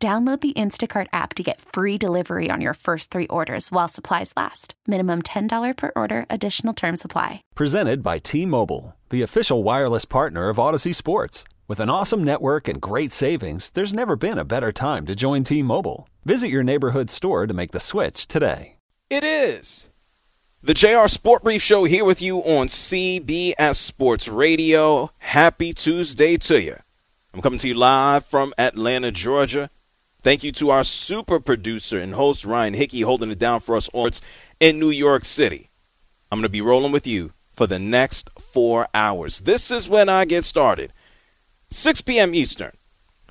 Download the Instacart app to get free delivery on your first three orders while supplies last. Minimum $10 per order, additional term supply. Presented by T Mobile, the official wireless partner of Audacy Sports. With an awesome network and great savings, there's never been a better time to join T Mobile. Visit your neighborhood store to make the switch today. It is. The JR Sport Brief Show here with you on CBS Sports Radio. Happy Tuesday to you. I'm coming to you live from Atlanta, Georgia. Thank you to our super producer and host, Ryan Hickey, holding it down for us all in New York City. I'm going to be rolling with you for the next four hours. This is when I get started 6 p.m. Eastern,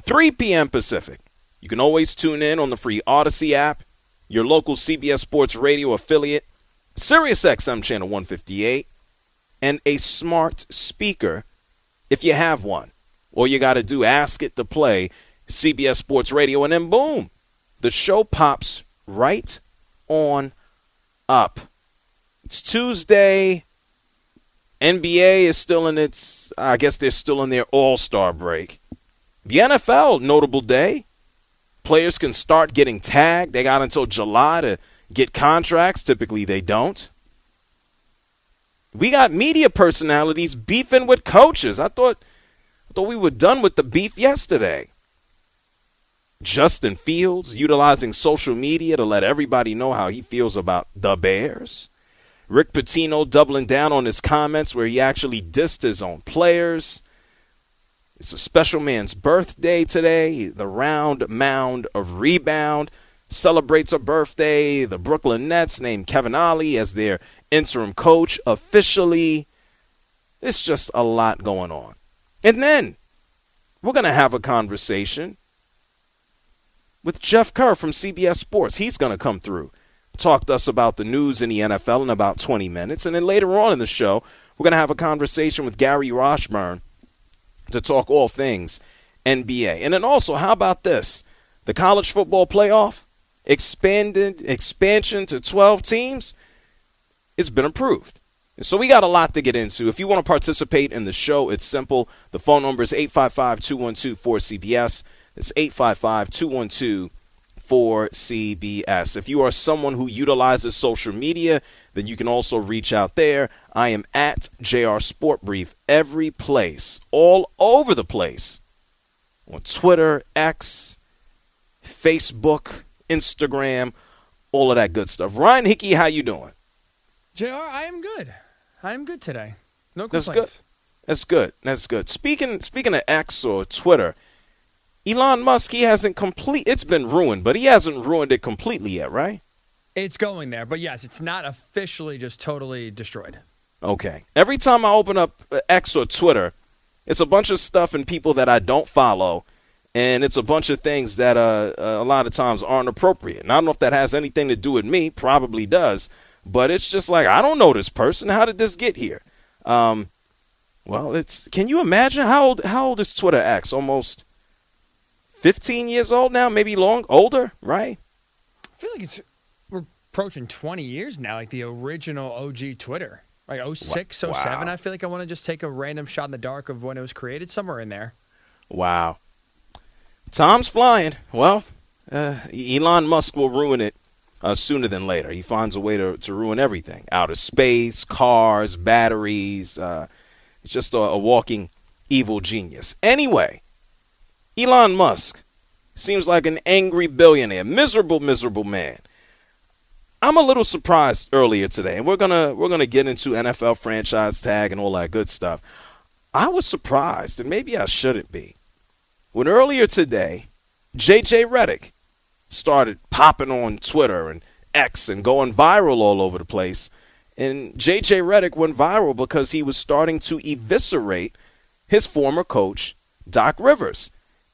3 p.m. Pacific. You can always tune in on the free Audacy app, your local CBS Sports Radio affiliate, SiriusXM channel 158, and a smart speaker if you have one. All you got to do, ask it to play CBS Sports Radio, and then boom, the show pops right on up. It's Tuesday. NBA is still in its, I guess they're still in their all star break. The NFL, notable day. Players can start getting tagged. They got until July to get contracts. Typically, they don't. We got media personalities beefing with coaches. I thought, I thought we were done with the beef yesterday. Justin Fields utilizing social media to let everybody know how he feels about the Bears. Rick Pitino doubling down on his comments where he actually dissed his own players. It's a special man's birthday today. The round mound of rebound celebrates a birthday. The Brooklyn Nets named Kevin Ollie as their interim coach officially. It's just a lot going on. And then we're going to have a conversation with Jeff Kerr from CBS Sports. He's going to come through, talk to us about the news in the NFL in about 20 minutes. And then later on in the show, we're going to have a conversation with Gary Washburn to talk all things NBA. And then also, how about this? The college football playoff expanded expansion to 12 teams. It's been approved. So we got a lot to get into. If you want to participate in the show, it's simple. The phone number is 855 212 4CBS. It's 855 212 4CBS. If you are someone who utilizes social media, then you can also reach out there. I am at JR Sport Brief every place, all over the place. On Twitter, X, Facebook, Instagram, all of that good stuff. Ryan Hickey, how you doing? JR, I am good. I am good today. No complaints. That's good. That's good. That's good. Speaking speaking of X or Twitter, Elon Musk, he hasn't complete. It's been ruined, but he hasn't ruined it completely yet, right? It's going there, but yes, it's not officially just totally destroyed. Okay. Every time I open up uh, X or Twitter, it's a bunch of stuff and people that I don't follow, and it's a bunch of things that uh, uh, a lot of times aren't appropriate. And I don't know if that has anything to do with me. Probably does, but it's just like I don't know this person. How did this get here? Um, well, it's. Can you imagine how old? How old is Twitter X? Almost 15 years old now, maybe long older, right? I feel like it's we're approaching 20 years now, like the original OG Twitter. Like 06, Wow. 07. I feel like I want to just take a random shot in the dark of when it was created, somewhere in there. Wow. Time's flying. Well, uh, Elon Musk will ruin it uh, sooner than later. He finds a way to, to ruin everything outer space, cars, batteries. Uh, it's just a, a walking evil genius. Anyway, Elon Musk seems like an angry billionaire, miserable, miserable man. I'm a little surprised earlier today, and we're gonna we're gonna get into NFL franchise tag and all that good stuff. I was surprised, and maybe I shouldn't be, when earlier today, JJ Redick started popping on Twitter and X and going viral all over the place. And JJ Redick went viral because he was starting to eviscerate his former coach, Doc Rivers.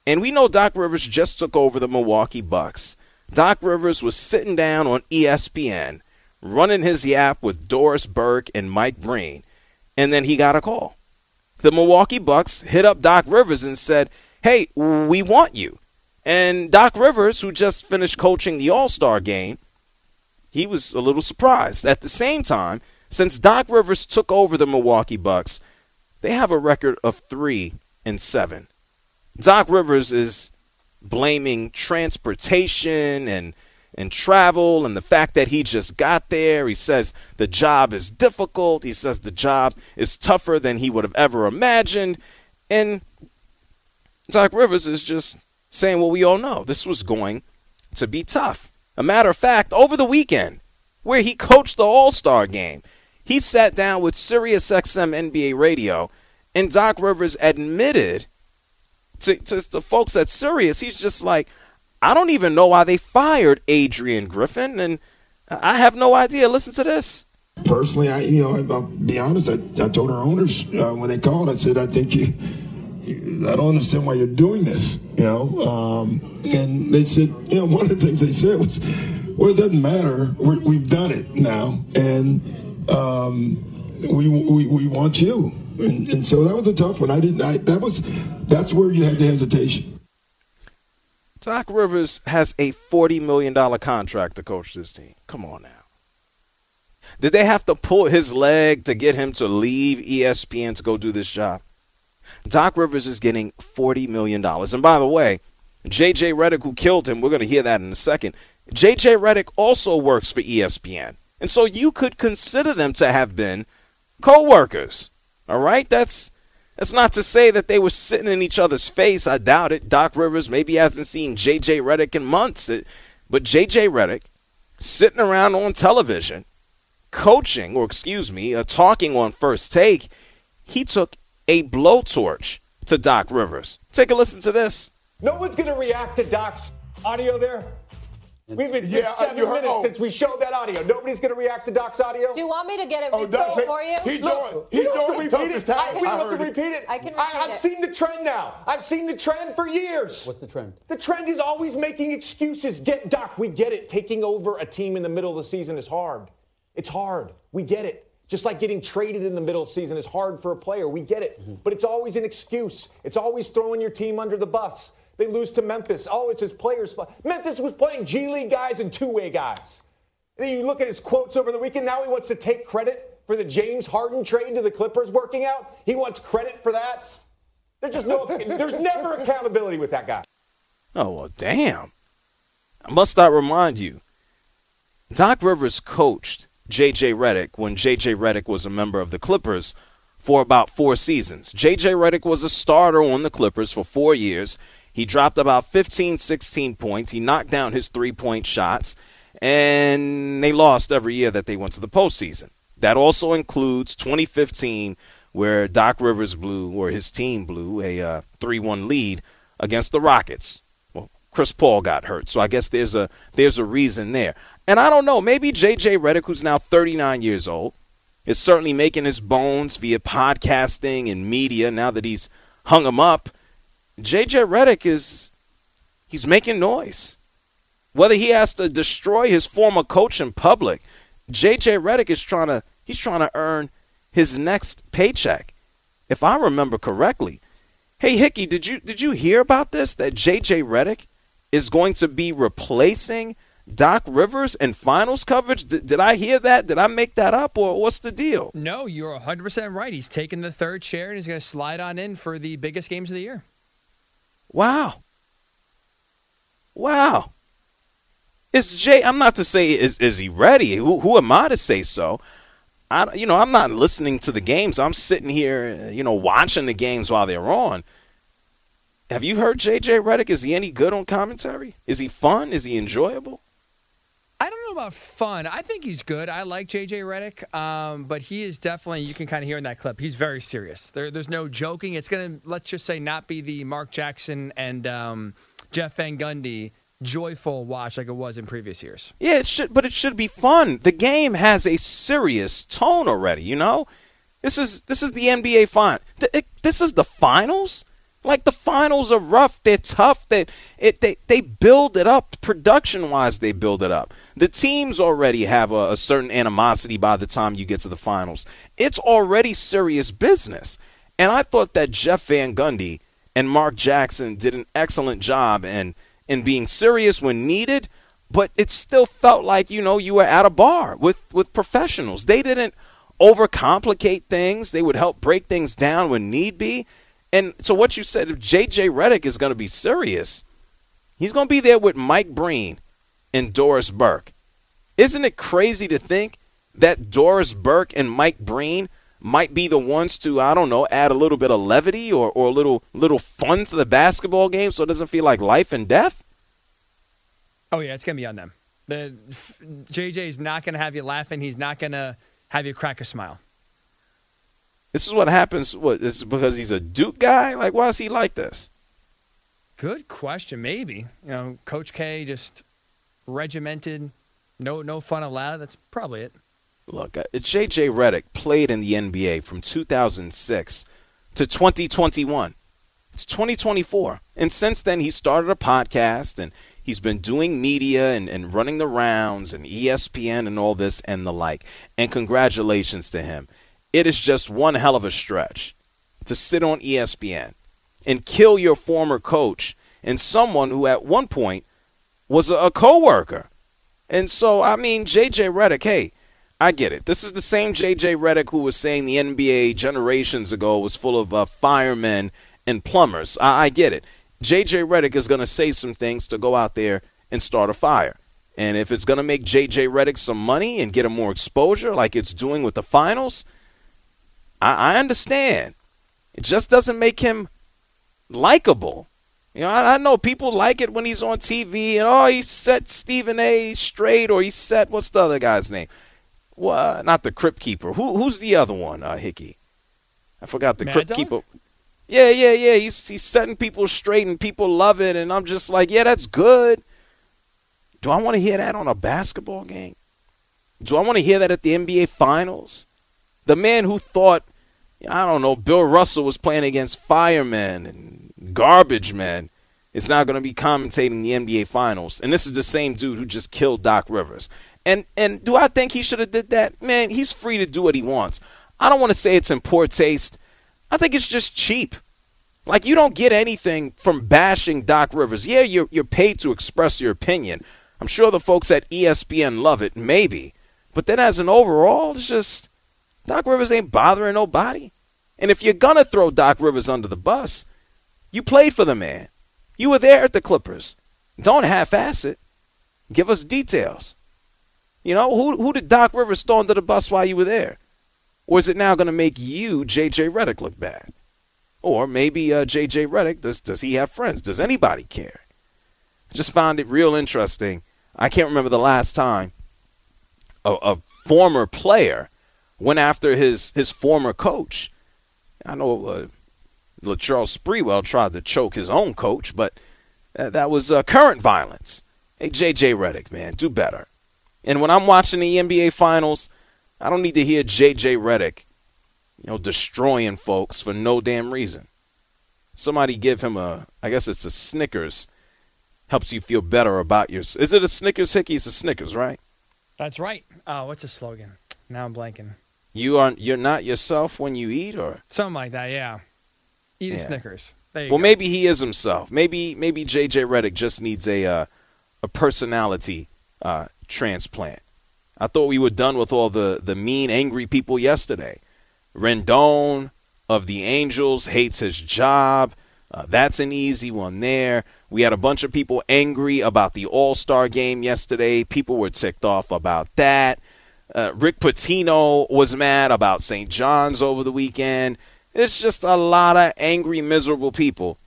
And we know Doc Rivers just took over the Milwaukee Bucks. Doc Rivers was sitting down on ESPN, running his yap with Doris Burke and Mike Breen, and then he got a call. The Milwaukee Bucks hit up Doc Rivers and said, Hey, we want you. And Doc Rivers, who just finished coaching the All Star game, he was a little surprised. At the same time, since Doc Rivers took over the Milwaukee Bucks, they have a record of three and seven. Doc Rivers is blaming transportation and and travel and the fact that he just got there. He says the job is difficult. He says the job is tougher than he would have ever imagined. And Doc Rivers is just saying what we all know. This was going to be tough. A matter of fact, over the weekend, where he coached the All Star game, he sat down with SiriusXM NBA Radio, and Doc Rivers admitted to, to the folks at Sirius, he's just like, I don't even know why they fired Adrian Griffin, and I have no idea. Listen to this. Personally, I you know I'll be honest. I, I told our owners uh, when they called, I said I think you, you, I don't understand why you're doing this. You know, um, and they said you know one of the things they said was, well, it doesn't matter. we have done it now, and um, we, we we want you. And, and so that was a tough one. I didn't. I, that was that's where you had the hesitation. Doc Rivers has a $40 million contract to coach this team. Come on now. Did they have to pull his leg to get him to leave ESPN to go do this job? Doc Rivers is getting $40 million. And by the way, JJ Redick, who killed him, we're going to hear that in a second. JJ Redick also works for ESPN. And so you could consider them to have been co workers. All right? That's that's not to say that they were sitting in each other's face. I doubt it. Doc Rivers maybe hasn't seen J.J. Redick in months. But J.J. Redick sitting around on television, coaching, or excuse me, uh, talking on first take, he took a blowtorch to Doc Rivers. Take a listen to this. No one's going to react to Doc's audio there. We've been here yeah, seven minutes oh. since we showed that audio. Nobody's going to react to Doc's audio. Do you want me to get it oh, repeat for you? He Look, he don't have to repeat it. I, we don't have to repeat it. I can repeat I, have it. seen the trend now. I've seen the trend for years. What's the trend? The trend is always making excuses. Get Doc, we get it. Taking over a team in the middle of the season is hard. It's hard. We get it. Just like getting traded in the middle of the season is hard for a player. We get it. Mm-hmm. But it's always an excuse. It's always throwing your team under the bus. They lose to Memphis. Oh, it's his players. Memphis was playing G League guys and two way guys. And then you look at his quotes over the weekend. Now he wants to take credit for the James Harden trade to the Clippers working out. He wants credit for that. There's just no, there's never accountability with that guy. Oh, well, damn. I must not remind you. Doc Rivers coached J.J. Redick when J.J. Redick was a member of the Clippers for about four seasons. J.J. Redick was a starter on the Clippers for four years. He dropped about 15, 16 points. He knocked down his three point shots, and they lost every year that they went to the postseason. That also includes 2015, where Doc Rivers blew, or his team blew, a uh, 3 uh, 1 lead against the Rockets. Well, Chris Paul got hurt, so I guess there's a there's a reason there. And I don't know, maybe J.J. Redick, who's now 39 years old, is certainly making his bones via podcasting and media now that he's hung him up JJ Redick is he's making noise. Whether he has to destroy his former coach in public, JJ Redick is trying to he's trying to earn his next paycheck. If I remember correctly. Hey Hickey, did you did you hear about this that JJ Redick is going to be replacing Doc Rivers in finals coverage? D- did I hear that? Did I make that up or what's the deal? No, you're 100% right. He's taking the third chair and he's going to slide on in for the biggest games of the year. Wow. Wow. Is Jay? I'm not to say is is he ready? Who, who am I to say so? I you know I'm not listening to the games. I'm sitting here you know watching the games while they're on. Have you heard JJ Redick? Is he any good on commentary? Is he fun? Is he enjoyable? I don't know about fun. I think he's good. I like JJ Redick, um, but he is definitely, you can kind of hear in that clip, he's very serious. There, there's no joking. It's going to, let's just say, not be the Mark Jackson and um, Jeff Van Gundy joyful watch like it was in previous years. Yeah, it should, but it should be fun. The game has a serious tone already. You know, this is this is the NBA font. This is the finals. Like the finals are rough, they're tough. They it they they build it up production wise. They build it up. The teams already have a, a certain animosity by the time you get to the finals. It's already serious business. And I thought that Jeff Van Gundy and Mark Jackson did an excellent job in in being serious when needed, but it still felt like you know you were at a bar with with professionals. They didn't overcomplicate things. They would help break things down when need be. And so what you said, if J.J. Redick is going to be serious, he's going to be there with Mike Breen and Doris Burke. Isn't it crazy to think that Doris Burke and Mike Breen might be the ones to, I don't know, add a little bit of levity or, or a little little fun to the basketball game so it doesn't feel like life and death? Oh yeah, it's gonna be on them. The JJ is not gonna have you laughing. He's not gonna have you crack a smile. This is what happens. What this is because he's a Duke guy? Like, why is he like this? Good question. Maybe you know, Coach K just regimented, no no fun allowed. That's probably it. Look, uh, J.J. Redick played in the NBA from 2006 to 2021. It's 2024, and since then he started a podcast and he's been doing media and, and running the rounds and ESPN and all this and the like. And congratulations to him it is just one hell of a stretch to sit on ESPN and kill your former coach and someone who at one point was a, coworker. And so, I mean, JJ Redick, hey, I get it. This is the same JJ Redick who was saying the NBA generations ago was full of uh, firemen and plumbers. I, I get it. JJ Redick is going to say some things to go out there and start a fire. And if it's going to make JJ Redick some money and get him more exposure, like it's doing with the finals, I, I understand. It just doesn't make him likable. You know, I, I, know people like it when he's on TV and oh, he set Stephen A. straight or he set what's the other guy's name? Well, not the Crypt Keeper. Who who's the other one? Uh, Hickey. I forgot the Mad Crypt Dog? Keeper. Yeah, yeah, yeah. He's he's setting people straight and people love it, and I'm just like, yeah, that's good. Do I want to hear that on a basketball game? Do I want to hear that at the NBA Finals? The man who thought I don't know, Bill Russell was playing against firemen and garbage men is now going to be commentating the NBA Finals. And this is the same dude who just killed Doc Rivers. And and do I think he should have did that? Man, he's free to do what he wants. I don't want to say it's in poor taste. I think it's just cheap. Like you don't get anything from bashing Doc Rivers. Yeah, you're you're paid to express your opinion. I'm sure the folks at ESPN love it, maybe. But then as an overall, it's just Doc Rivers ain't bothering nobody. And if you're going to throw Doc Rivers under the bus, you played for the man. You were there at the Clippers. Don't half ass it. Give us details. You know, who, who did Doc Rivers throw under the bus while you were there? Or is it now going to make you, J.J. Redick, look bad? Or maybe uh, J.J. Redick, does, does he have friends? Does anybody care? I just found it real interesting. I can't remember the last time a, a former player went after his, his former coach. I know uh, Latrell Sprewell tried to choke his own coach, but uh, that was uh, current violence. Hey, J.J. Redick, man, do better. And when I'm watching the NBA Finals, I don't need to hear J.J. Redick, you know, destroying folks for no damn reason. Somebody give him a, I guess it's a Snickers, helps you feel better about your. Is it a Snickers, Hickey? It's a Snickers, right? That's right. Oh, what's the slogan? Now I'm blanking. You are you're not yourself when you eat, or Something like that. Yeah. Eat Yeah. Snickers. Well, go. maybe he is himself. Maybe maybe JJ Redick just needs a uh, a personality uh, transplant. I thought we were done with all the the mean, angry people yesterday. Rendon of the Angels hates his job. Uh, that's an easy one there. We had a bunch of people angry about the All Star game yesterday. People were ticked off about that. Uh, Rick Pitino was mad about St. John's over the weekend. It's just a lot of angry, miserable people.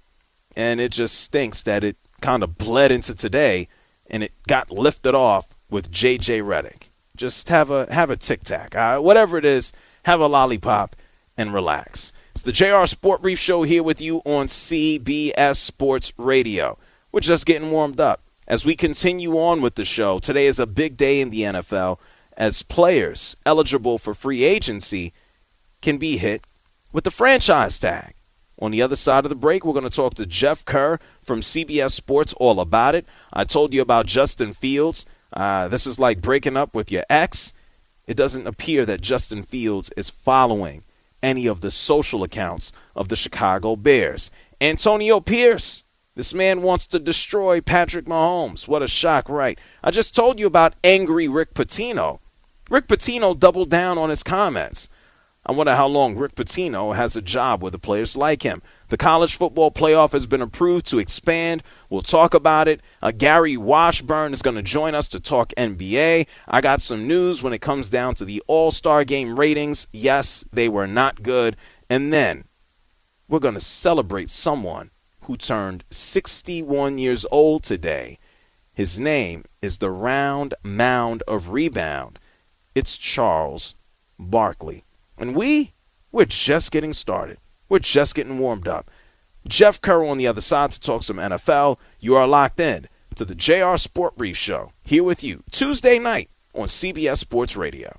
And it just stinks that it kind of bled into today and it got lifted off with J.J. Redick. Just have a have a tic tac, uh, whatever it is. Have a lollipop and relax. It's the JR Sport Brief Show here with you on CBS Sports Radio. We're just getting warmed up as we continue on with the show. Today is a big day in the NFL as players eligible for free agency can be hit with the franchise tag. On the other side of the break, we're going to talk to Jeff Kerr from CBS Sports all about it. I told you about Justin Fields. Uh, this is like breaking up with your ex. It doesn't appear that Justin Fields is following any of the social accounts of the Chicago Bears. Antonio Pierce, this man wants to destroy Patrick Mahomes. What a shock, right? I just told you about angry Rick Pitino. Rick Pitino doubled down on his comments. I wonder how long Rick Pitino has a job with the players like him. The college football playoff has been approved to expand. We'll talk about it. Uh, Gary Washburn is going to join us to talk NBA. I got some news when it comes down to the All Star game ratings. Yes, they were not good. And then we're going to celebrate someone who turned 61 years old today. His name is the Round Mound of Rebound. It's Charles Barkley. And we, we're just getting started. We're just getting warmed up. Jeff Kerr on the other side to talk some NFL. You are locked in to the JR Sport Brief Show here with you Tuesday night on CBS Sports Radio.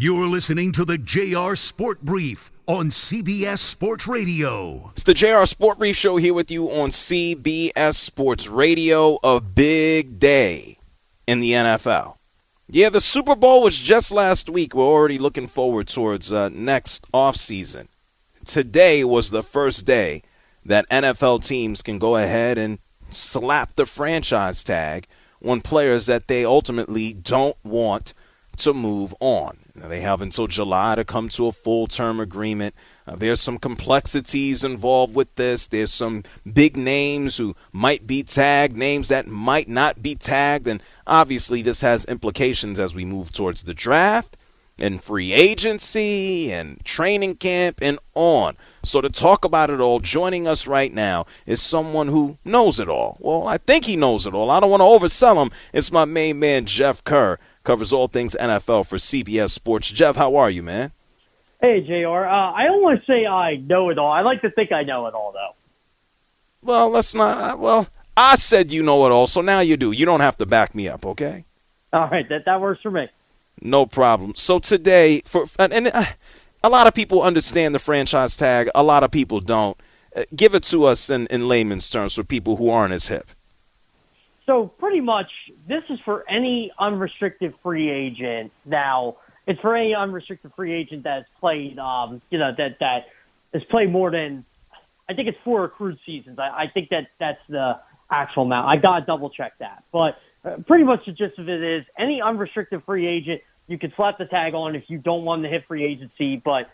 You're listening to the JR Sport Brief on CBS Sports Radio. It's the JR Sport Brief Show here with you on CBS Sports Radio. A big day in the NFL. Yeah, the Super Bowl was just last week. We're already looking forward towards uh, next offseason. Today was the first day that NFL teams can go ahead and slap the franchise tag on players that they ultimately don't want to move on. Now, they have until July to come to a full term agreement. Uh, there's some complexities involved with this. There's some big names who might be tagged, names that might not be tagged. And obviously, this has implications as we move towards the draft and free agency and training camp and on. So, to talk about it all, joining us right now is someone who knows it all. Well, I think he knows it all. I don't want to oversell him. It's my main man, Jeff Kerr covers all things NFL for CBS Sports. Jeff, how are you, man? Hey, JR. Uh, I don't want to say I know it all. I like to think I know it all, though. Well, let's not. Uh, well, I said you know it all, so now you do. You don't have to back me up, okay? All right, that that works for me. No problem. So today, for and uh, a lot of people understand the franchise tag. A lot of people don't. Uh, give it to us in, in layman's terms for people who aren't as hip. So pretty much, this is for any unrestricted free agent. Now, it's for any unrestricted free agent that's played, um, you know, that that has played more than, I think it's four accrued seasons. I, I think that that's the actual amount. I got to double check that, but uh, pretty much the gist of it is any unrestricted free agent you can slap the tag on if you don't want to hit free agency, but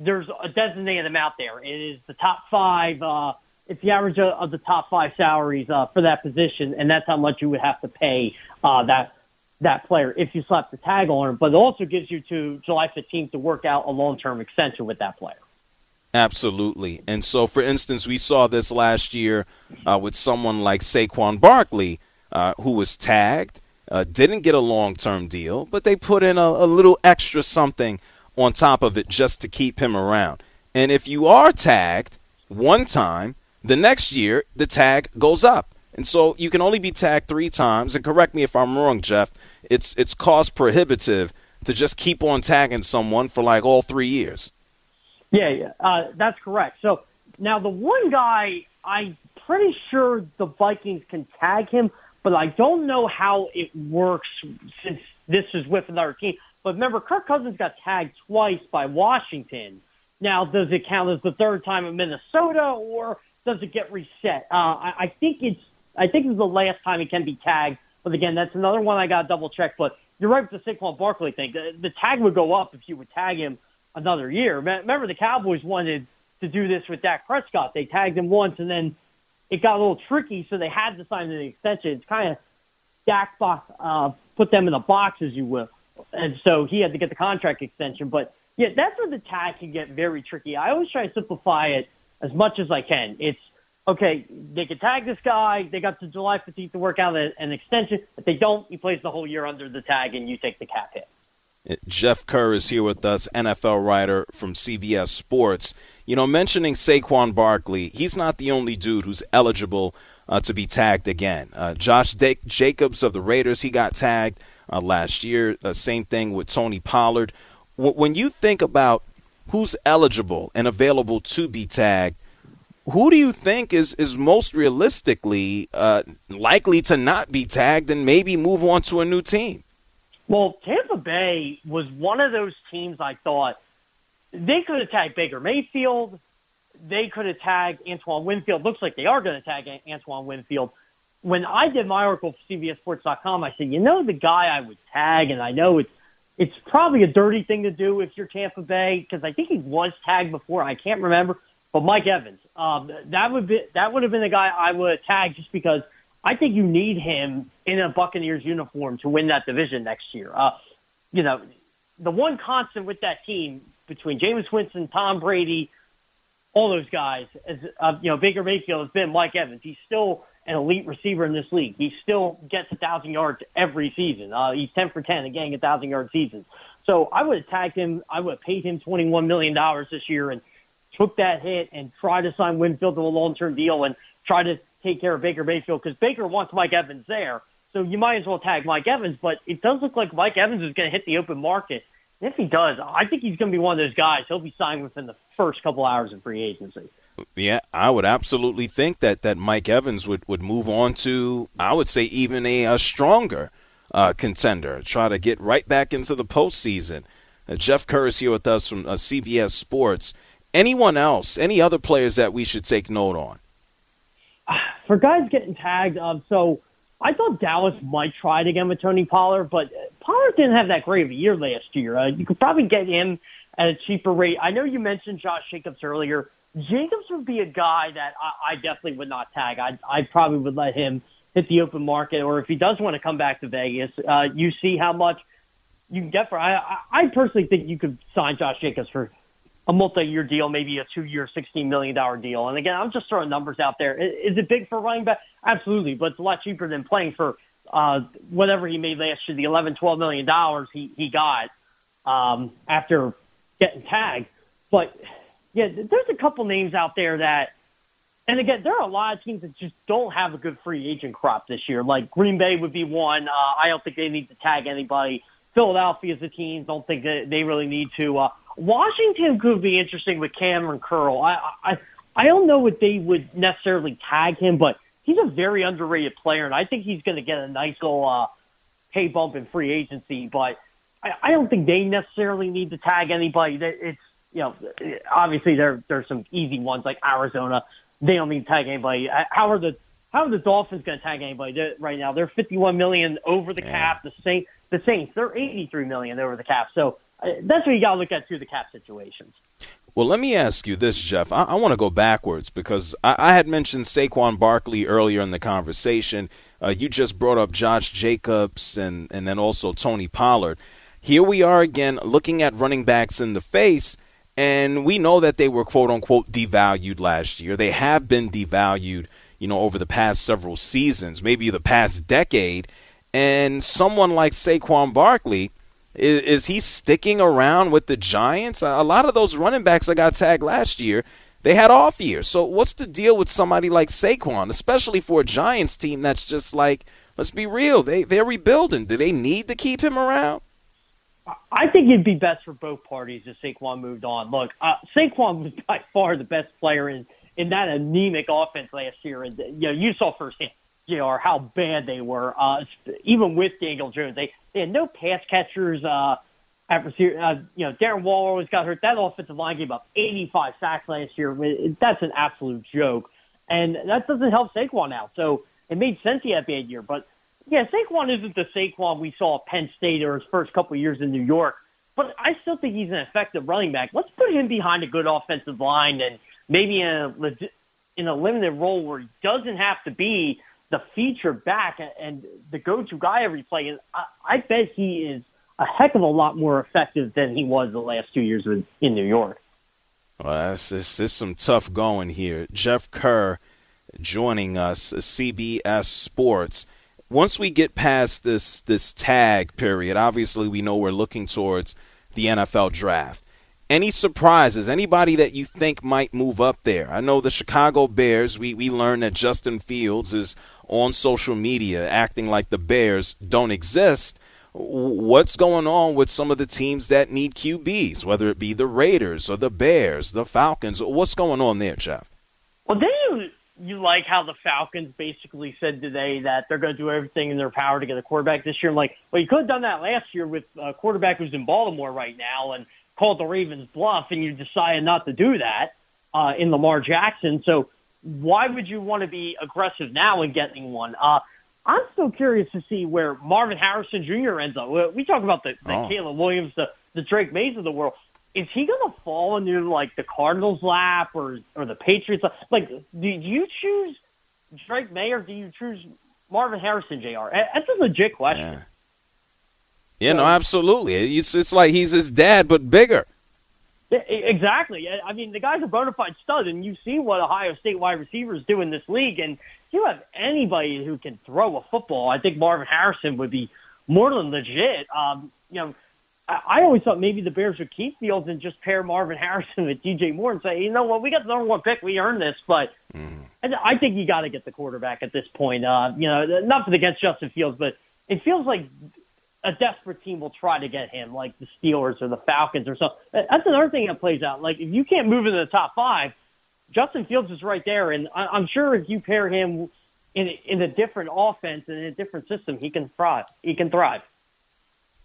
there's a designated amount there. It is the top five. Uh, it's the average of the top five salaries uh, for that position, and that's how much you would have to pay uh, that that player if you slap the tag on him. But it also gives you to July 15th to work out a long term extension with that player. Absolutely. And so, for instance, we saw this last year uh, with someone like Saquon Barkley, uh, who was tagged, uh, didn't get a long term deal, but they put in a, a little extra something on top of it just to keep him around. And if you are tagged one time, The next year, the tag goes up. And so you can only be tagged three times. And correct me if I'm wrong, Jeff. It's it's cost prohibitive to just keep on tagging someone for like all three years. Yeah, yeah, uh, that's correct. So now the one guy I'm pretty sure the Vikings can tag him, but I don't know how it works since this is with another team. But remember, Kirk Cousins got tagged twice by Washington. Now, does it count as the third time in Minnesota, or does it get reset? Uh, I, I think it's I think it's the last time he can be tagged. But again, that's another one I got to double check. But you're right with the Saquon Barkley thing. The, the tag would go up if you would tag him another year. Remember, the Cowboys wanted to do this with Dak Prescott. They tagged him once, and then it got a little tricky, so they had to sign an extension. It's kind of Dak uh, put them in a box, as you will, and so he had to get the contract extension. But yeah, that's where the tag can get very tricky. I always try to simplify it as much as I can. It's okay, they can tag this guy. They got to July 15th to work out an extension. If they don't, he plays the whole year under the tag, and you take the cap hit. Jeff Kerr is here with us, NFL writer from CBS Sports. You know, mentioning Saquon Barkley, he's not the only dude who's eligible uh, to be tagged again. Uh, Josh Jacobs of the Raiders, he got tagged uh, last year. Uh, same thing with Tony Pollard. W- when you think about who's eligible and available to be tagged, who do you think is is most realistically uh, likely to not be tagged and maybe move on to a new team? Well, Tampa Bay was one of those teams I thought they could have tagged Baker Mayfield. They could have tagged Antoine Winfield. Looks like they are going to tag Antoine Winfield. When I did my article for CBSSports.com, I said, you know, the guy I would tag, and I know it's it's probably a dirty thing to do if you're Tampa Bay because I think he was tagged before. I can't remember, but Mike Evans, um, that would be that would have been the guy I would tagged just because I think you need him in a Buccaneers uniform to win that division next year. Uh, you know, the one constant with that team between Jameis Winston, Tom Brady, all those guys, as uh, you know, Baker Mayfield has been Mike Evans. He's still an elite receiver in this league. He still gets a thousand yards every season. Uh, he's ten for ten, again, a thousand yard seasons. So I would have tagged him. I would have paid him twenty one million dollars this year and took that hit and tried to sign Winfield to a long term deal and try to take care of Baker Mayfield because Baker wants Mike Evans there. So you might as well tag Mike Evans, but it does look like Mike Evans is going to hit the open market. If he does, I think he's going to be one of those guys. He'll be signed within the first couple hours of free agency. Yeah, I would absolutely think that, that Mike Evans would, would move on to, I would say, even a, a stronger uh, contender, try to get right back into the postseason. Uh, Jeff Kerr is here with us from uh, CBS Sports. Anyone else, any other players that we should take note on? for guys getting tagged, um, so I thought Dallas might try it again with Tony Pollard, but Pollard didn't have that great of a year last year. Uh, you could probably get him at a cheaper rate. I know you mentioned Josh Jacobs earlier. Jacobs would be a guy that I, I definitely would not tag. I I probably would let him hit the open market, or if he does want to come back to Vegas, uh, you see how much you can get for. I I personally think you could sign Josh Jacobs for a multi-year deal, maybe a two-year, $16 million deal. And again, I'm just throwing numbers out there. Is it big for running back? Absolutely, but it's a lot cheaper than playing for uh, whatever he made last year, the eleven, twelve million dollars he he got um, after getting tagged. But yeah, there's a couple names out there that, and again, there are a lot of teams that just don't have a good free agent crop this year. Like Green Bay would be one. Uh, I don't think they need to tag anybody. Philadelphia's a team. Don't think that they really need to. Uh, Washington could be interesting with Kamren Curl. I, I I don't know what they would necessarily tag him, but he's a very underrated player, and I think he's going to get a nice little uh, pay bump in free agency. But I, I don't think they necessarily need to tag anybody. That it's you know obviously there there's some easy ones like Arizona. They don't need to tag anybody. How are the how are the Dolphins going to tag anybody right now? They're 51 million over the cap. The Saints, the Saints, they're 83 million over the cap. So uh, that's what you got to look at through the cap situations. Well, let me ask you this, Jeff. I, I want to go backwards because I, I, had mentioned Saquon Barkley earlier in the conversation. Uh, you just brought up Josh Jacobs and, and then also Tony Pollard. Here we are again looking at running backs in the face, and we know that they were quote unquote devalued last year. They have been devalued, you know, over the past several seasons, maybe the past decade. And someone like Saquon Barkley – is, is he sticking around with the Giants? A lot of those running backs that got tagged last year, they had off years. So what's the deal with somebody like Saquon, especially for a Giants team that's just like, let's be real, they they're rebuilding. Do they need to keep him around? I think it'd be best for both parties if Saquon moved on. Look, uh, Saquon was by far the best player in in that anemic offense last year, and you know you saw firsthand, Jr. how bad they were. Uh, even with Daniel Jones, they they had no pass catchers. Uh, receiver, uh, you know, Darren Waller always got hurt. That offensive line gave up 85 sacks last year. That's an absolute joke, and that doesn't help Saquon out. So it made sense he had a bad year, but yeah, Saquon isn't the Saquon we saw at Penn State or his first couple years in New York, but I still think he's an effective running back. Let's put him behind a good offensive line and maybe in a in a limited role where he doesn't have to be the feature back and the go-to guy every play. And I, I bet he is a heck of a lot more effective than he was the last two years in New York. Well, it's, it's, it's some tough going here. Jeff Kerr joining us, CBS Sports once we get past this this tag period, obviously we know we're looking towards the NFL draft. Any surprises? Anybody that you think might move up there? I know the Chicago Bears. We we learned that Justin Fields is on social media acting like the Bears don't exist. What's going on with some of the teams that need QBs, whether it be the Raiders or the Bears, the Falcons? What's going on there, Jeff? Well, they you like how the Falcons basically said today that they're going to do everything in their power to get a quarterback this year. I'm like, well, you could have done that last year with a quarterback who's in Baltimore right now and called the Ravens bluff, and you decided not to do that uh, in Lamar Jackson. So why would you want to be aggressive now in getting one? Uh, I'm still curious to see where Marvin Harrison Jr. ends up. We talk about the, the oh. Caleb Williams, the, the Drake Mayes of the world is he going to fall into like the Cardinals' lap or or the Patriots? Lap? Like, do you choose Drake Maye or do you choose Marvin Harrison? Jr. That's a legit question. Yeah, so, no, absolutely. It's it's like he's his dad but bigger. Exactly. I mean, the guy's a bona fide stud, and you see what Ohio State wide receivers do in this league. And you have anybody who can throw a football. I think Marvin Harrison would be more than legit. Um, you know, I always thought maybe the Bears would keep Fields and just pair Marvin Harrison with DJ Moore and say, you know what, we got the number one pick, we earned this. But mm. I think you got to get the quarterback at this point. Uh, you know, nothing against Justin Fields, but it feels like a desperate team will try to get him, like the Steelers or the Falcons or something. That's another thing that plays out. Like if you can't move into the top five, Justin Fields is right there, and I'm sure if you pair him in in a different offense and in a different system, he can thrive. He can thrive.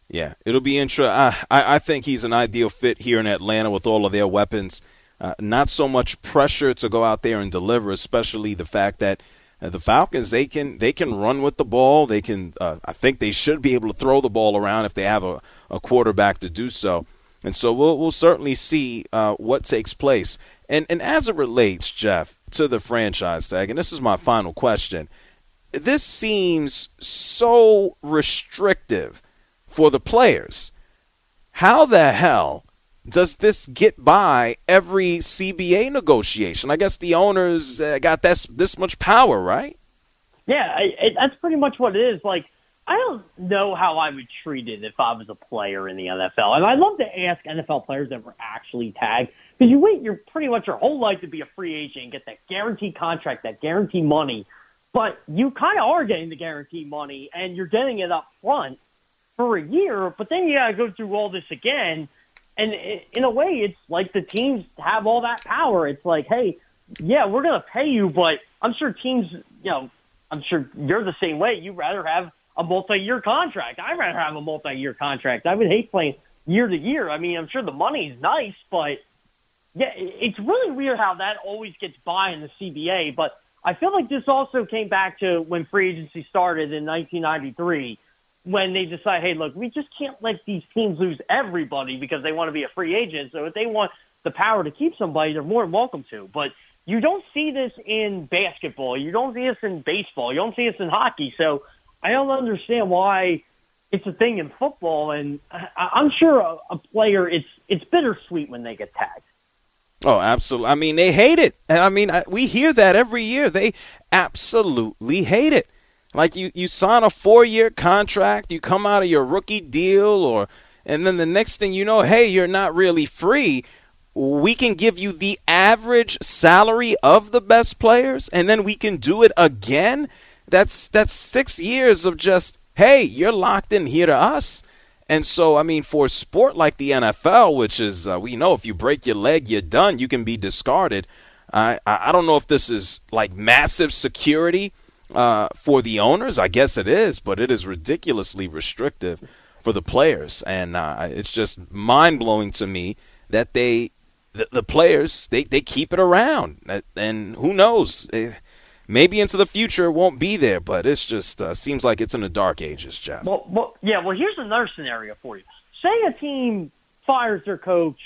Yeah, it'll be interesting. I, I think he's an ideal fit here in Atlanta with all of their weapons. Uh, not so much pressure to go out there and deliver, especially the fact that uh, the Falcons they can they can run with the ball. They can. Uh, I think they should be able to throw the ball around if they have a, a quarterback to do so. And so we'll we'll certainly see uh, what takes place. And and as it relates, Jeff, to the franchise tag, and this is my final question. This seems so restrictive for the players. How the hell does this get by every CBA negotiation? I guess the owners uh, got this this much power, right? Yeah, it, that's pretty much what it is. Like, I don't know how I would treat it if I was a player in the NFL, and I'd love to ask NFL players that were actually tagged because you wait your pretty much your whole life to be a free agent and get that guaranteed contract, that guaranteed money, but you kind of are getting the guaranteed money and you're getting it up front for a year, but then you got to go through all this again. And in a way, it's like the teams have all that power. It's like, hey, yeah, we're going to pay you, but I'm sure teams, you know, I'm sure you're the same way. You'd rather have a multi-year contract. I'd rather have a multi-year contract. I would hate playing year to year. I mean, I'm sure the money's nice, but yeah, it's really weird how that always gets by in the CBA. But I feel like this also came back to when free agency started in 1993 when they decide, hey, look, we just can't let these teams lose everybody because they want to be a free agent. So if they want the power to keep somebody, they're more than welcome to. But you don't see this in basketball. You don't see this in baseball. You don't see this in hockey. So I don't understand why it's a thing in football. And I'm sure a, a player, it's it's bittersweet when they get tagged. Oh, absolutely. I mean, they hate it. And I mean, we hear that every year. They absolutely hate it. Like you, you sign a four year contract, you come out of your rookie deal, or and then the next thing you know, hey, you're not really free. we can give you the average salary of the best players and then we can do it again. That's that's 6 years of just hey you're locked in here to us. And so i mean for a sport like the NFL which is uh, we know if you break your leg you're done. You can be discarded. I I don't know if this is like massive security uh, for the owners I guess it is but it is ridiculously restrictive for the players and uh, it's just mind blowing to me that they the, the players they, they keep it around, and who knows? Eh, maybe into the future it won't be there, but it's just uh, seems like it's in the dark ages, Jeff. Well, well, yeah. Well, here's another scenario for you. Say a team fires their coach,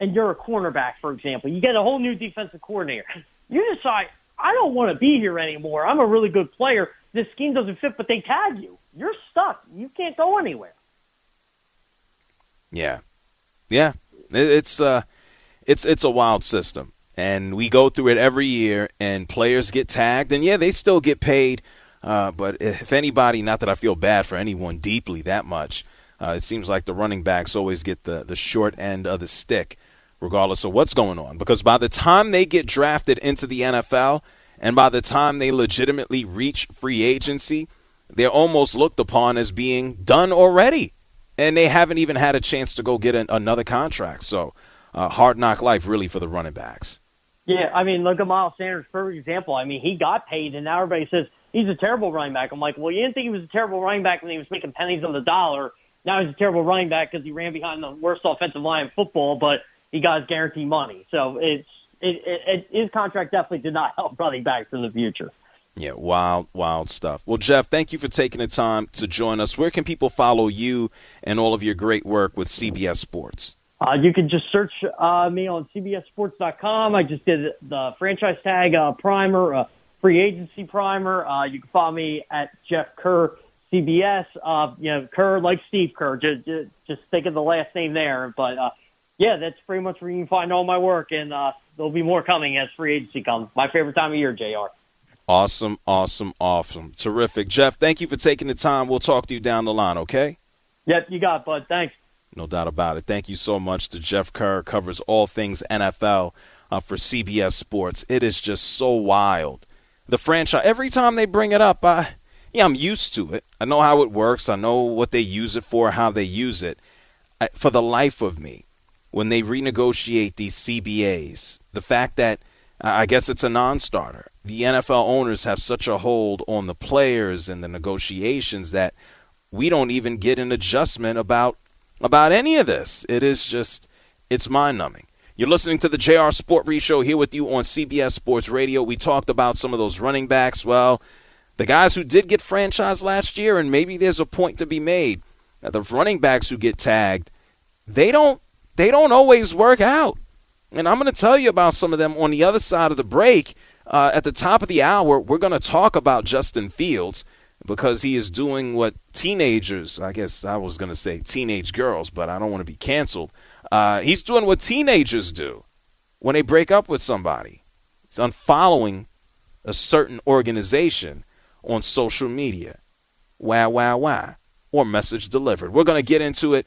and you're a cornerback, for example. You get a whole new defensive coordinator. You decide, I don't want to be here anymore. I'm a really good player. This scheme doesn't fit, but they tag you. You're stuck. You can't go anywhere. Yeah, yeah. It's uh, it's it's a wild system, and we go through it every year. And players get tagged, and yeah, they still get paid. Uh, but if anybody, not that I feel bad for anyone deeply that much, uh, it seems like the running backs always get the the short end of the stick, regardless of what's going on. Because by the time they get drafted into the NFL, and by the time they legitimately reach free agency, they're almost looked upon as being done already, and they haven't even had a chance to go get an, another contract. So uh, hard knock life really for the running backs. Yeah, I mean, look at Miles Sanders, for example. I mean, he got paid, and now everybody says he's a terrible running back. I'm like, well, you didn't think he was a terrible running back when he was making pennies on the dollar. Now he's a terrible running back because he ran behind the worst offensive line in football, but he got his guaranteed money. So it's it, it, it, his contract definitely did not help running backs in the future. Yeah, wild, wild stuff. Well, Jeff, thank you for taking the time to join us. Where can people follow you and all of your great work with CBS Sports? Uh, you can just search uh, me on CBSSports.com. I just did the franchise tag uh, primer, uh, free agency primer. Uh, you can follow me at Jeff Kerr CBS. Uh, you know, Kerr like Steve Kerr. Just, just, just think of the last name there. But uh, yeah, that's pretty much where you can find all my work, and uh, there'll be more coming as free agency comes. My favorite time of year, Jr. Awesome, awesome, awesome, terrific, Jeff. Thank you for taking the time. We'll talk to you down the line. Okay. Yep, you got it, bud. Thanks. No doubt about it. Thank you so much to Jeff Kerr, covers all things NFL uh, for CBS Sports. It is just so wild. The franchise, every time they bring it up, I, yeah, I'm used to it. I know how it works. I know what they use it for, how they use it. I, for the life of me, when they renegotiate these CBAs, the fact that I guess it's a non starter, the NFL owners have such a hold on the players and the negotiations that we don't even get an adjustment about about any of this. It is just, it's mind numbing. You're listening to the JR Sport Brief Show here with you on CBS Sports Radio. We talked about some of those running backs. Well, the guys who did get franchised last year, and maybe there's a point to be made. The running backs who get tagged, they don't they don't always work out. And I'm going to tell you about some of them on the other side of the break. Uh, at the top of the hour, we're going to talk about Justin Fields because he is doing what teenagers, I guess I was going to say teenage girls, but I don't want to be canceled. Uh, he's doing what teenagers do when they break up with somebody. He's unfollowing a certain organization on social media. Wow, wow, wow. Or message delivered. We're going to get into it.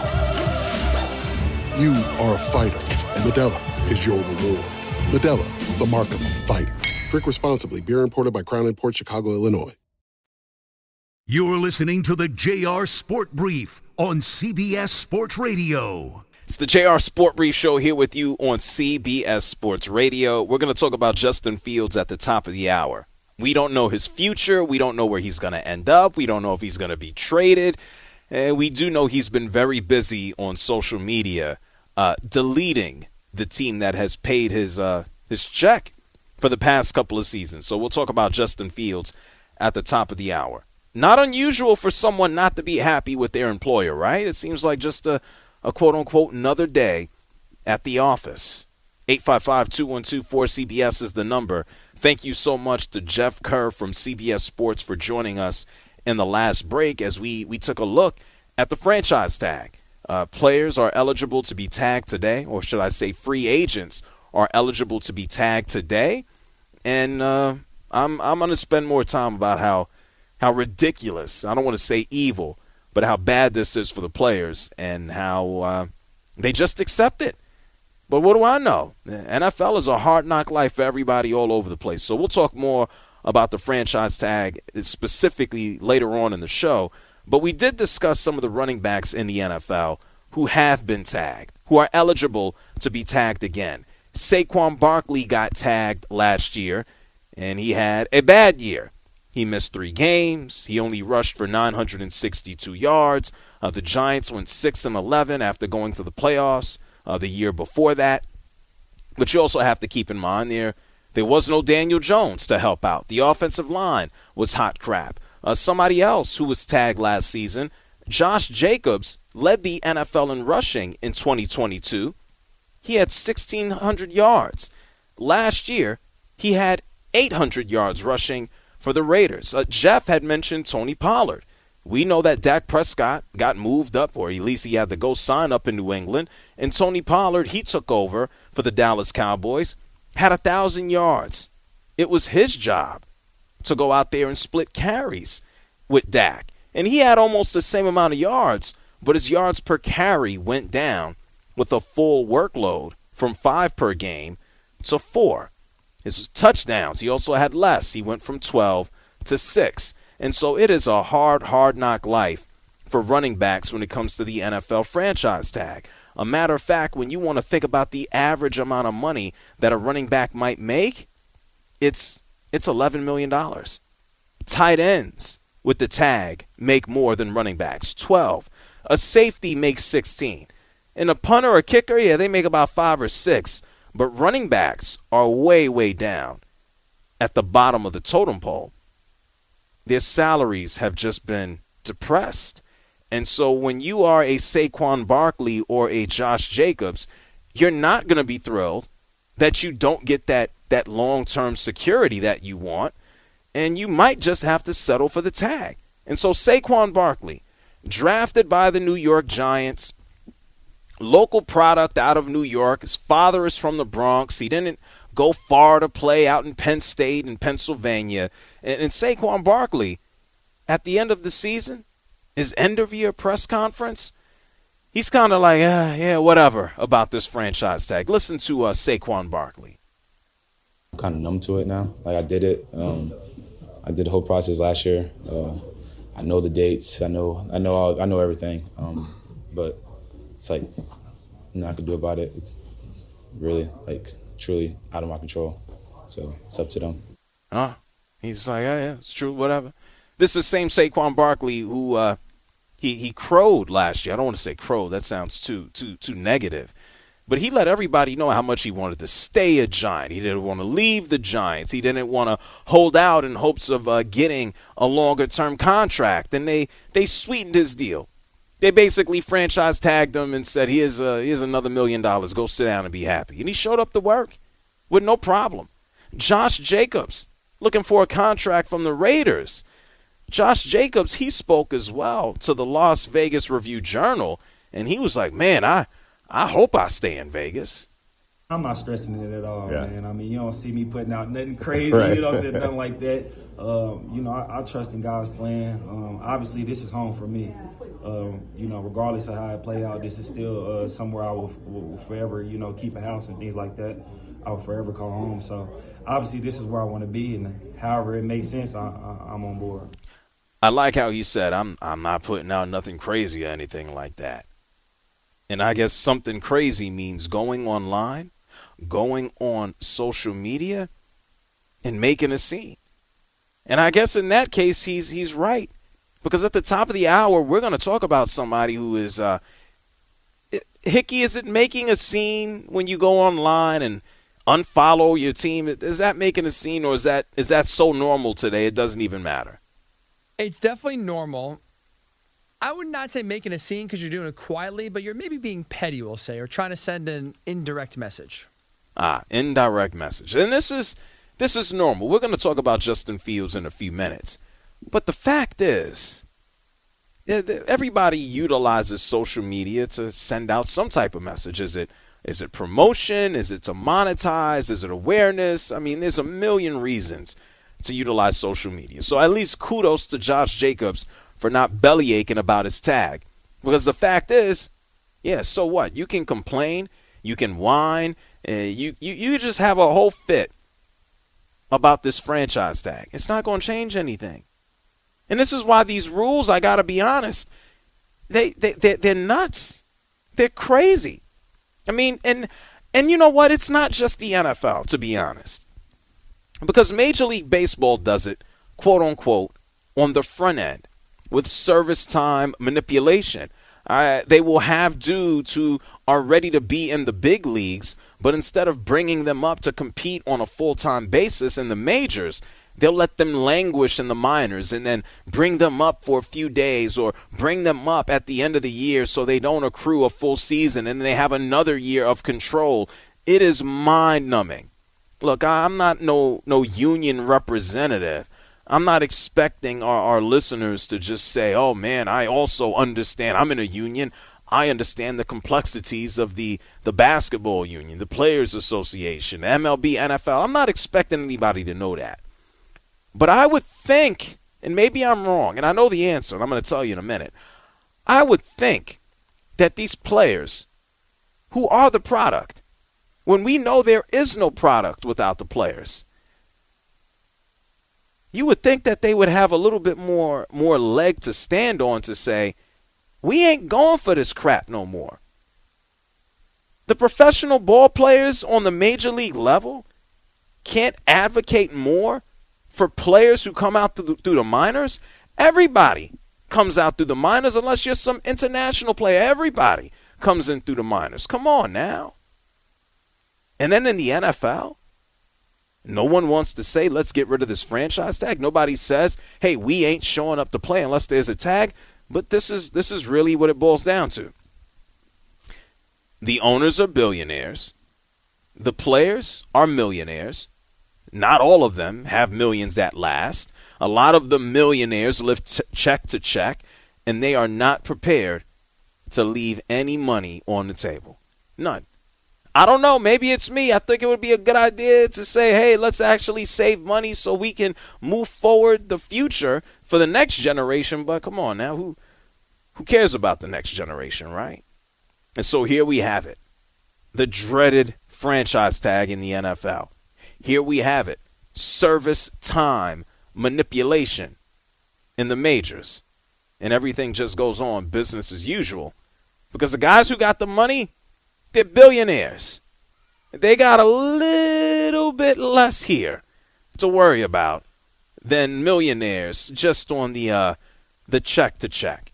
You are a fighter, and Modelo is your reward. Modelo, the mark of a fighter. Drink responsibly. Beer imported by Crown Port Chicago, Illinois. You're listening to the JR Sport Brief on CBS Sports Radio. It's the JR Sport Brief Show here with you on CBS Sports Radio. We're going to talk about Justin Fields at the top of the hour. We don't know his future. We don't know where he's going to end up. We don't know if he's going to be traded. And we do know he's been very busy on social media uh, deleting the team that has paid his uh, his check for the past couple of seasons. So we'll talk about Justin Fields at the top of the hour. Not unusual for someone not to be happy with their employer, right? It seems like just a, a quote unquote another day at the office. 855 212 4CBS is the number. Thank you so much to Jeff Kerr from CBS Sports for joining us in the last break as we, we took a look at the franchise tag. Uh, players are eligible to be tagged today, or should I say, free agents are eligible to be tagged today. And uh, I'm I'm going to spend more time about how how ridiculous. I don't want to say evil, but how bad this is for the players and how uh, they just accept it. But what do I know? NFL is a hard knock life for everybody all over the place. So we'll talk more about the franchise tag specifically later on in the show. But we did discuss some of the running backs in the NFL who have been tagged, who are eligible to be tagged again. Saquon Barkley got tagged last year, and he had a bad year. He missed three games. He only rushed for 962 yards. Uh, the Giants went 6 and 11 after going to the playoffs uh, the year before that. But you also have to keep in mind there there was no Daniel Jones to help out. The offensive line was hot crap. Uh, somebody else who was tagged last season, Josh Jacobs, led the NFL in rushing in 2022. He had 1,600 yards. Last year, he had 800 yards rushing for the Raiders. Uh, Jeff had mentioned Tony Pollard. We know that Dak Prescott got moved up, or at least he had to go sign up in New England. And Tony Pollard, he took over for the Dallas Cowboys, had a thousand yards. It was his job to go out there and split carries with Dak. And he had almost the same amount of yards, but his yards per carry went down with a full workload from five per game to four. His touchdowns, he also had less. He went from 12 to 6. And so it is a hard, hard knock life for running backs when it comes to the NFL franchise tag. A matter of fact, when you want to think about the average amount of money that a running back might make, it's it's $11 million. Tight ends with the tag make more than running backs, 12. A safety makes 16. And a punter or kicker, yeah, they make about 5 or 6. But running backs are way, way down at the bottom of the totem pole. Their salaries have just been depressed. And so when you are a Saquon Barkley or a Josh Jacobs, you're not going to be thrilled that you don't get that, that long term security that you want. And you might just have to settle for the tag. And so Saquon Barkley, drafted by the New York Giants, local product out of New York. His father is from the Bronx. He didn't go far to play out in Penn State and Pennsylvania. And, and Saquon Barkley, at the end of the season, his end of year press conference, he's kind of like, uh, yeah, whatever about this franchise tag. Listen to uh, Saquon Barkley. I'm kind of numb to it now. Like I did it. Um, I did the whole process last year. Uh, I know the dates. I know. I know. All, I know everything. Um, but it's like nothing I can do about it. It's really like truly out of my control. So it's up to them. Huh? He's like, yeah, yeah, it's true, whatever. This is the same Saquon Barkley who uh, he he crowed last year. I don't want to say crowed. That sounds too too too negative. But he let everybody know how much he wanted to stay a Giant. He didn't want to leave the Giants. He didn't want to hold out in hopes of uh, getting a longer term contract. And they, they sweetened his deal. They basically franchise tagged him and said, here's, uh, here's another million dollars. Go sit down and be happy. And he showed up to work with no problem. Josh Jacobs looking for a contract from the Raiders. Josh Jacobs, he spoke as well to the Las Vegas Review Journal, and he was like, man, I, I hope I stay in Vegas. I'm not stressing it at all, Yeah. man. I mean, you don't see me putting out nothing crazy, Right. you know, what I'm saying, nothing like that. Um, you know, I, I trust in God's plan. Um, obviously, this is home for me. Um, you know, regardless of how it play out, this is still uh, somewhere I will, will forever, you know, keep a house and things like that. I will forever call home. So, obviously, this is where I want to be, and however it makes sense, I, I, I'm on board. I like how he said, "I'm I'm not putting out nothing crazy or anything like that." And I guess something crazy means going online, going on social media, and making a scene. And I guess in that case, he's he's right, because at the top of the hour, we're going to talk about somebody who is. Uh, Hickey, is it making a scene when you go online and unfollow your team? Is that making a scene, or is that is that so normal today it doesn't even matter? It's definitely normal. I would not say making a scene because you're doing it quietly, but you're maybe being petty, we'll say, or trying to send an indirect message. Ah, indirect message. And this is this is normal. We're going to talk about Justin Fields in a few minutes. But the fact is everybody utilizes social media to send out some type of message. Is it is it promotion? Is it to monetize? Is it awareness? I mean, there's a million reasons to utilize social media. So at least kudos to Josh Jacobs for not belly aching about his tag. Because the fact is, yeah, so what? You can complain, you can whine, you, you you just have a whole fit about this franchise tag. It's not going to change anything. And this is why these rules, I got to be honest, they, they, they, they're nuts. They're crazy. I mean, and, and you know what? It's not just the NFL, to be honest. Because Major League Baseball does it, quote unquote, on the front end with service time manipulation. Uh, they will have dudes who are ready to be in the big leagues, but instead of bringing them up to compete on a full time basis in the majors, they'll let them languish in the minors and then bring them up for a few days or bring them up at the end of the year so they don't accrue a full season and they have another year of control. It is mind numbing. Look, I'm not no no union representative. I'm not expecting our, our listeners to just say, oh man, I also understand. I'm in a union. I understand the complexities of the, the basketball union, the Players Association, MLB, NFL. I'm not expecting anybody to know that. But I would think, and maybe I'm wrong, and I know the answer, and I'm going to tell you in a minute. I would think that these players who are the product, when we know there is no product without the players, you would think that they would have a little bit more more leg to stand on to say, we ain't going for this crap no more. The professional ball players on the major league level can't advocate more for players who come out through, through the minors. Everybody comes out through the minors unless you're some international player. Everybody comes in through the minors. Come on now. And then in the NFL, no one wants to say, let's get rid of this franchise tag. Nobody says, hey, we ain't showing up to play unless there's a tag. But this is this is really what it boils down to. The owners are billionaires. The players are millionaires. Not all of them have millions that last. A lot of the millionaires live t- check to check, and they are not prepared to leave any money on the table. None. I don't know. Maybe it's me. I think it would be a good idea to say, hey, let's actually save money so we can move forward the future for the next generation. But come on now, who who cares about the next generation, right? And so here we have it. The dreaded franchise tag in the NFL. Here we have it. Service time manipulation in the majors. And everything just goes on business as usual. Because the guys who got the money, they're billionaires. They got a little bit less here to worry about than millionaires just on the uh, the check to check.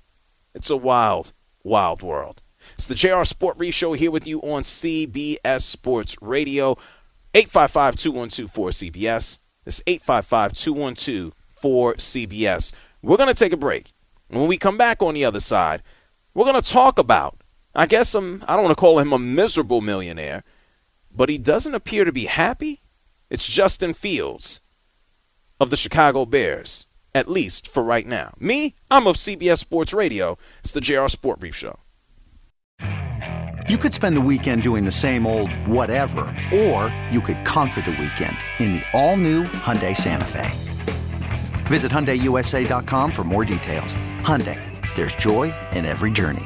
It's a wild, wild world. It's the JR Sport Brief Show here with you on CBS Sports Radio. 855-212-4CBS. It's 855-212-4CBS. We're going to take a break. When we come back on the other side, we're going to talk about, I guess I'm, I don't want to call him a miserable millionaire, but he doesn't appear to be happy. It's Justin Fields of the Chicago Bears, at least for right now. Me, I'm of CBS Sports Radio. It's the JR Sport Brief Show. You could spend the weekend doing the same old whatever, or you could conquer the weekend in the all-new Hyundai Santa Fe. Visit HyundaiUSA.com for more details. Hyundai, there's joy in every journey.